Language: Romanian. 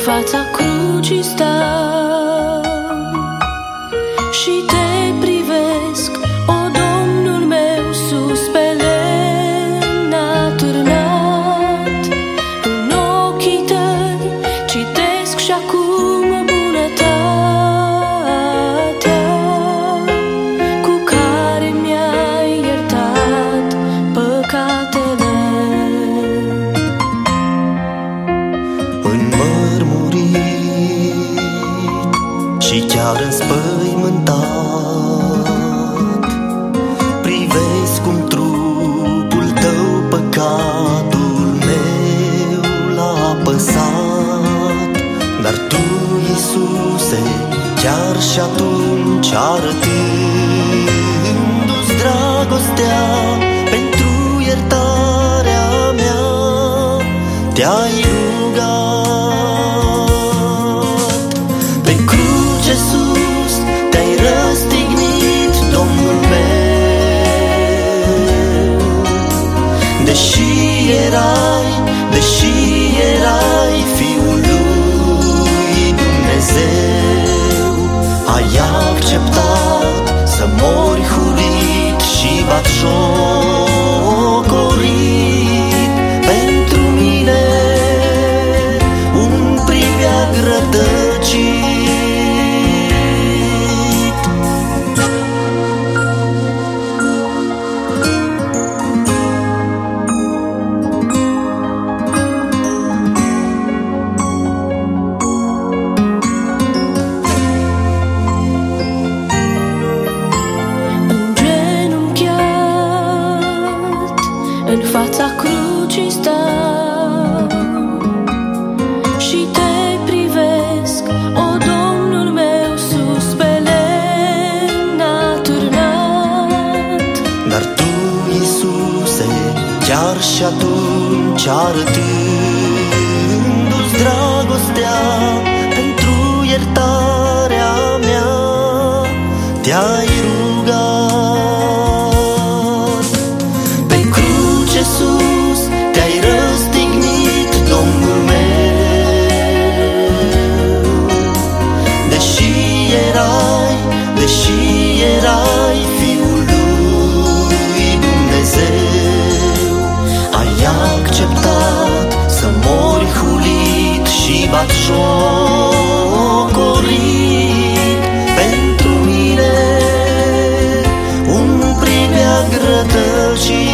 fața crucii stau și te și chiar înspăimântat. Privesc cum trupul tău păcatul meu l-a apăsat. Dar tu, Iisuse, chiar și atunci arătându-ți dragostea pentru iertarea mea te-ai în fața crucii stau și te privesc, o Domnul meu, sus pe lemn atârnat. Dar tu, Iisuse, chiar și atunci arătându-ți dragostea pentru iertarea mea, te-ai rugat. Batjocorit pentru mine, un pribeag rătăcit.